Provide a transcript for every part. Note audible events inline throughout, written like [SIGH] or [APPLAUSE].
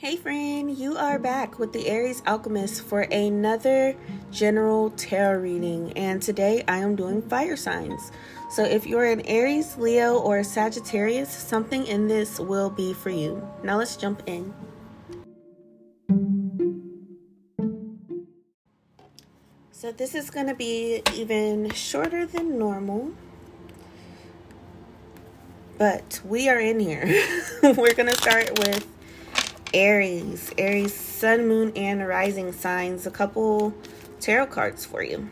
Hey friend, you are back with the Aries Alchemist for another general tarot reading, and today I am doing fire signs. So if you're an Aries, Leo, or Sagittarius, something in this will be for you. Now let's jump in. So this is going to be even shorter than normal. But we are in here. [LAUGHS] We're going to start with Aries, Aries, Sun, Moon, and Rising signs. A couple tarot cards for you.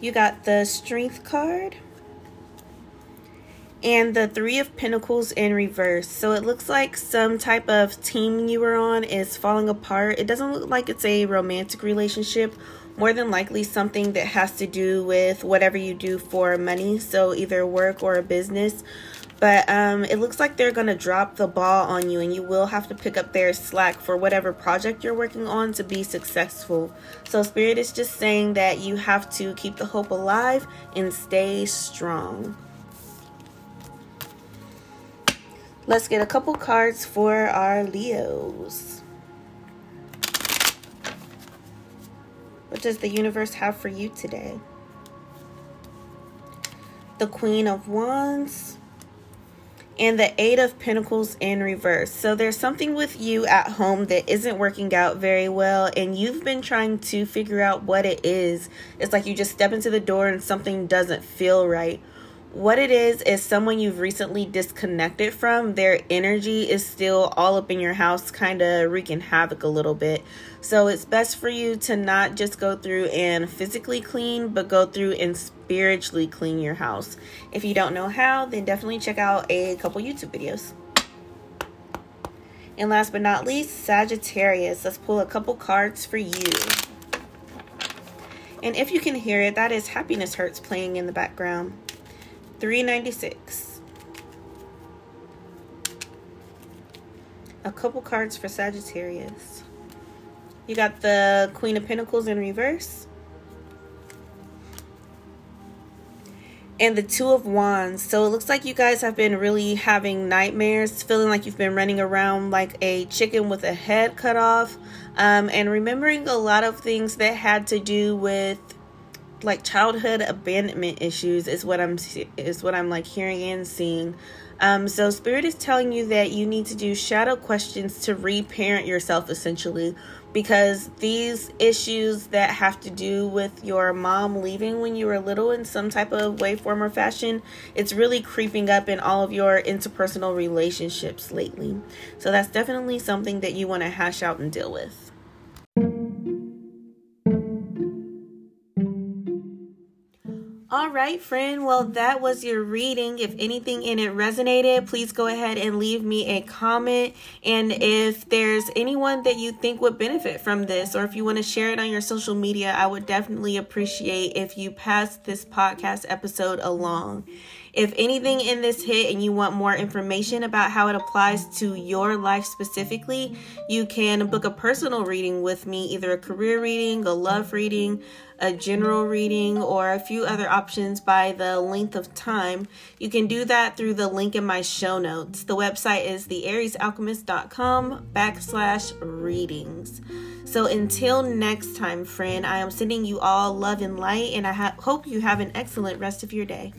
You got the Strength card and the Three of Pentacles in reverse. So it looks like some type of team you were on is falling apart. It doesn't look like it's a romantic relationship. More than likely something that has to do with whatever you do for money. So either work or a business. But um, it looks like they're going to drop the ball on you and you will have to pick up their slack for whatever project you're working on to be successful. So Spirit is just saying that you have to keep the hope alive and stay strong. Let's get a couple cards for our Leos. What does the universe have for you today? The Queen of Wands and the Eight of Pentacles in reverse. So there's something with you at home that isn't working out very well, and you've been trying to figure out what it is. It's like you just step into the door and something doesn't feel right. What it is is someone you've recently disconnected from. Their energy is still all up in your house, kind of wreaking havoc a little bit. So it's best for you to not just go through and physically clean, but go through and spiritually clean your house. If you don't know how, then definitely check out a couple YouTube videos. And last but not least, Sagittarius. Let's pull a couple cards for you. And if you can hear it, that is Happiness Hurts playing in the background. 396. A couple cards for Sagittarius. You got the Queen of Pentacles in reverse. and the two of wands so it looks like you guys have been really having nightmares feeling like you've been running around like a chicken with a head cut off um, and remembering a lot of things that had to do with like childhood abandonment issues is what I'm is what I'm like hearing and seeing. Um, so spirit is telling you that you need to do shadow questions to reparent yourself essentially because these issues that have to do with your mom leaving when you were little in some type of way, form, or fashion, it's really creeping up in all of your interpersonal relationships lately. So that's definitely something that you want to hash out and deal with. All right, friend. Well, that was your reading. If anything in it resonated, please go ahead and leave me a comment. And if there's anyone that you think would benefit from this, or if you want to share it on your social media, I would definitely appreciate if you pass this podcast episode along. If anything in this hit and you want more information about how it applies to your life specifically, you can book a personal reading with me, either a career reading, a love reading, a general reading, or a few other options by the length of time. You can do that through the link in my show notes. The website is theariesalchemist.com backslash readings. So until next time, friend, I am sending you all love and light, and I ha- hope you have an excellent rest of your day.